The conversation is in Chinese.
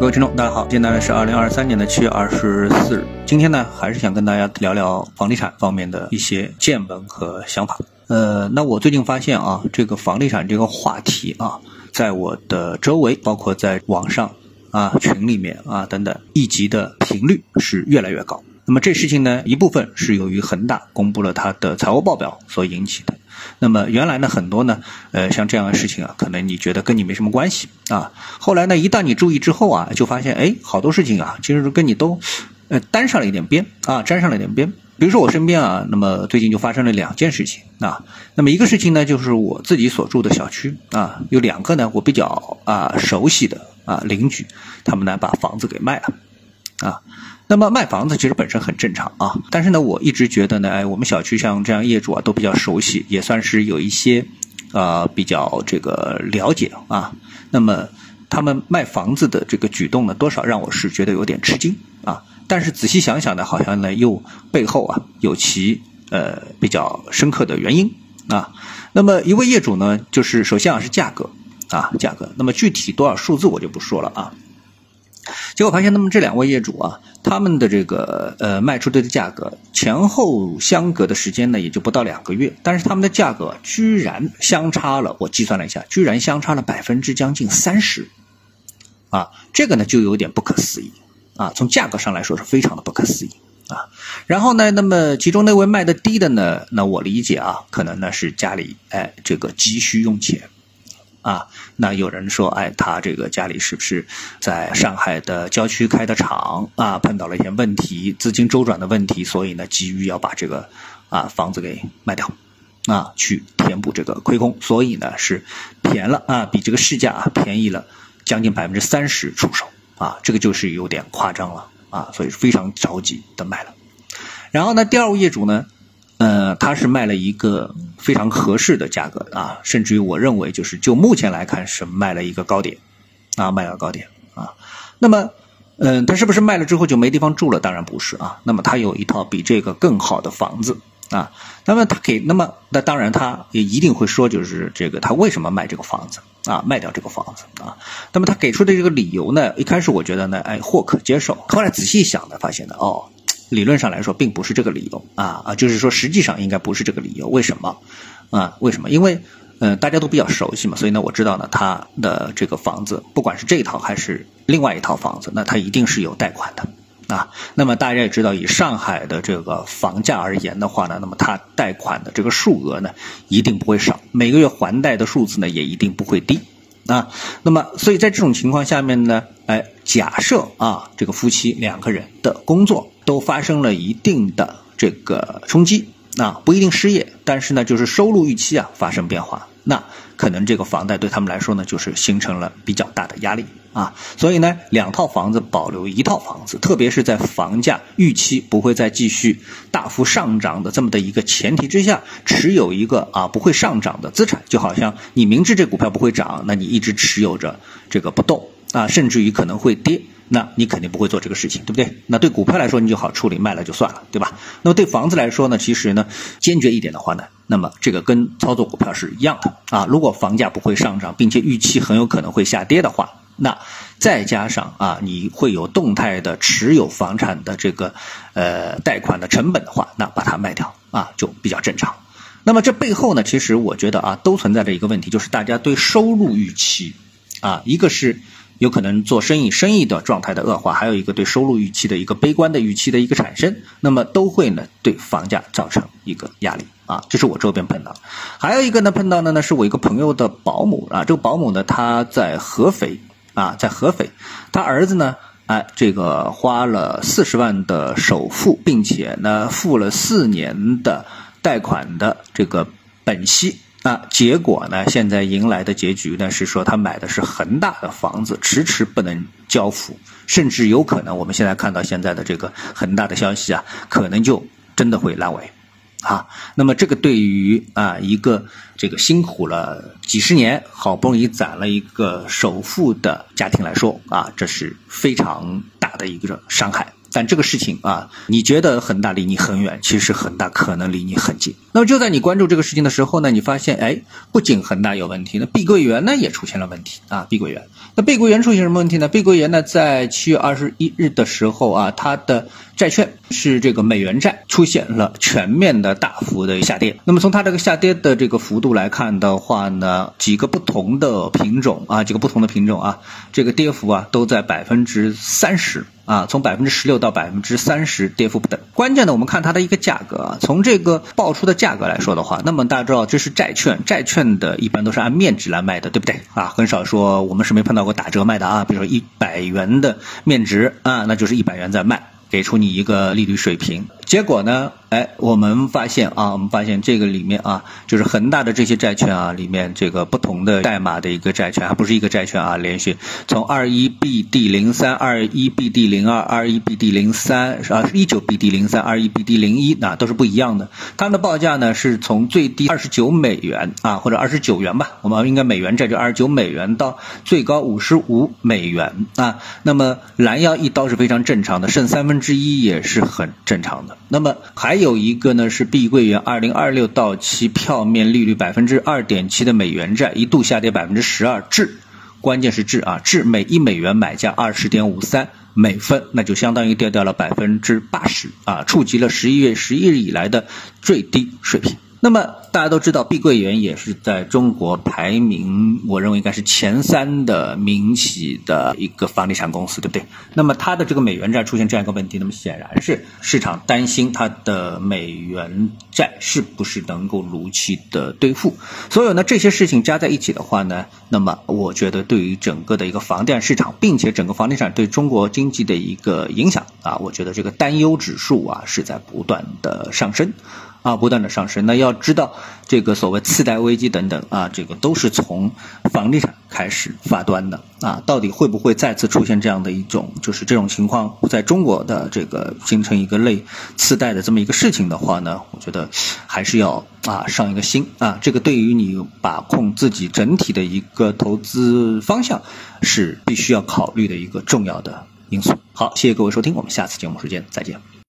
各位听众，大家好，现在呢是二零二三年的七月二十四日。今天呢，还是想跟大家聊聊房地产方面的一些见闻和想法。呃，那我最近发现啊，这个房地产这个话题啊，在我的周围，包括在网上啊、群里面啊等等，一级的频率是越来越高。那么这事情呢，一部分是由于恒大公布了它的财务报表所引起的。那么原来呢，很多呢，呃，像这样的事情啊，可能你觉得跟你没什么关系啊。后来呢，一旦你注意之后啊，就发现，哎，好多事情啊，其实是跟你都，呃，沾上了一点边啊，沾上了一点边。比如说我身边啊，那么最近就发生了两件事情啊。那么一个事情呢，就是我自己所住的小区啊，有两个呢，我比较啊熟悉的啊邻居，他们呢把房子给卖了啊。那么卖房子其实本身很正常啊，但是呢，我一直觉得呢，哎，我们小区像这样业主啊都比较熟悉，也算是有一些，呃，比较这个了解啊。那么他们卖房子的这个举动呢，多少让我是觉得有点吃惊啊。但是仔细想想呢，好像呢又背后啊有其呃比较深刻的原因啊。那么一位业主呢，就是首先啊是价格啊价格，那么具体多少数字我就不说了啊。结果发现，那么这两位业主啊，他们的这个呃卖出的价格前后相隔的时间呢，也就不到两个月，但是他们的价格居然相差了，我计算了一下，居然相差了百分之将近三十，啊，这个呢就有点不可思议啊，从价格上来说是非常的不可思议啊。然后呢，那么其中那位卖的低的呢，那我理解啊，可能呢是家里哎这个急需用钱。啊，那有人说，哎，他这个家里是不是在上海的郊区开的厂啊？碰到了一些问题，资金周转的问题，所以呢，急于要把这个啊房子给卖掉，啊，去填补这个亏空，所以呢是便了啊，比这个市价啊便宜了将近百分之三十出手啊，这个就是有点夸张了啊，所以非常着急的卖了。然后呢，第二位业主呢？呃，他是卖了一个非常合适的价格啊，甚至于我认为就是就目前来看是卖了一个高点，啊，卖了高点啊。那么，嗯，他是不是卖了之后就没地方住了？当然不是啊。那么他有一套比这个更好的房子啊。那么他给，那么那当然他也一定会说，就是这个他为什么卖这个房子啊？卖掉这个房子啊？那么他给出的这个理由呢？一开始我觉得呢，哎，或可接受。后来仔细想呢，发现呢，哦。理论上来说，并不是这个理由啊啊，就是说实际上应该不是这个理由。为什么？啊，为什么？因为，呃，大家都比较熟悉嘛，所以呢，我知道呢，他的这个房子，不管是这一套还是另外一套房子，那他一定是有贷款的啊。那么大家也知道，以上海的这个房价而言的话呢，那么他贷款的这个数额呢，一定不会少，每个月还贷的数字呢，也一定不会低。啊，那么，所以在这种情况下面呢，哎，假设啊，这个夫妻两个人的工作都发生了一定的这个冲击，啊，不一定失业，但是呢，就是收入预期啊发生变化，那可能这个房贷对他们来说呢，就是形成了比较大的压力。啊，所以呢，两套房子保留一套房子，特别是在房价预期不会再继续大幅上涨的这么的一个前提之下，持有一个啊不会上涨的资产，就好像你明知这股票不会涨，那你一直持有着这个不动啊，甚至于可能会跌，那你肯定不会做这个事情，对不对？那对股票来说，你就好处理卖了就算了，对吧？那么对房子来说呢，其实呢，坚决一点的话呢，那么这个跟操作股票是一样的啊。如果房价不会上涨，并且预期很有可能会下跌的话。那再加上啊，你会有动态的持有房产的这个呃贷款的成本的话，那把它卖掉啊就比较正常。那么这背后呢，其实我觉得啊，都存在着一个问题，就是大家对收入预期啊，一个是有可能做生意生意的状态的恶化，还有一个对收入预期的一个悲观的预期的一个产生，那么都会呢对房价造成一个压力啊。这是我周边碰到，还有一个呢碰到的呢是我一个朋友的保姆啊，这个保姆呢他在合肥。啊，在合肥，他儿子呢，哎，这个花了四十万的首付，并且呢，付了四年的贷款的这个本息啊，结果呢，现在迎来的结局呢，是说他买的是恒大的房子，迟迟不能交付，甚至有可能，我们现在看到现在的这个恒大的消息啊，可能就真的会烂尾。啊，那么这个对于啊一个这个辛苦了几十年，好不容易攒了一个首付的家庭来说啊，这是非常大的一个伤害但这个事情啊，你觉得恒大离你很远，其实恒大可能离你很近。那么就在你关注这个事情的时候呢，你发现，哎，不仅恒大有问题，那碧桂园呢也出现了问题啊。碧桂园，那碧桂园出现什么问题呢？碧桂园呢，在七月二十一日的时候啊，它的债券是这个美元债出现了全面的大幅的下跌。那么从它这个下跌的这个幅度来看的话呢，几个不同的品种啊，几个不同的品种啊，这个跌幅啊都在百分之三十。啊，从百分之十六到百分之三十跌幅不等。关键呢，我们看它的一个价格啊，从这个爆出的价格来说的话，那么大家知道这是债券，债券的一般都是按面值来卖的，对不对啊？很少说我们是没碰到过打折卖的啊，比如说一百元的面值啊，那就是一百元在卖。给出你一个利率水平，结果呢？哎，我们发现啊，我们发现这个里面啊，就是恒大的这些债券啊，里面这个不同的代码的一个债券，还不是一个债券啊，连续从二一 BD 零三、二一 BD 零二、二一 BD 零三啊，一九 BD 零三、二一 BD 零一啊，都是不一样的。它的报价呢，是从最低二十九美元啊，或者二十九元吧，我们应该美元债就二十九美元到最高五十五美元啊。那么拦腰一刀是非常正常的，剩三分。之一也是很正常的。那么还有一个呢，是碧桂园二零二六到期票面利率百分之二点七的美元债一度下跌百分之十二，至关键是至啊至每一美元买价二十点五三美分，那就相当于掉掉了百分之八十啊，触及了十一月十一日以来的最低水平。那么大家都知道，碧桂园也是在中国排名，我认为应该是前三的民企的一个房地产公司，对不对？那么它的这个美元债出现这样一个问题，那么显然是市场担心它的美元债是不是能够如期的兑付。所有呢这些事情加在一起的话呢，那么我觉得对于整个的一个房地产市场，并且整个房地产对中国经济的一个影响啊，我觉得这个担忧指数啊是在不断的上升。啊，不断的上升。那要知道，这个所谓次贷危机等等啊，这个都是从房地产开始发端的啊。到底会不会再次出现这样的一种，就是这种情况，在中国的这个形成一个类次贷的这么一个事情的话呢？我觉得还是要啊上一个心啊。这个对于你把控自己整体的一个投资方向，是必须要考虑的一个重要的因素。好，谢谢各位收听，我们下次节目时间再见。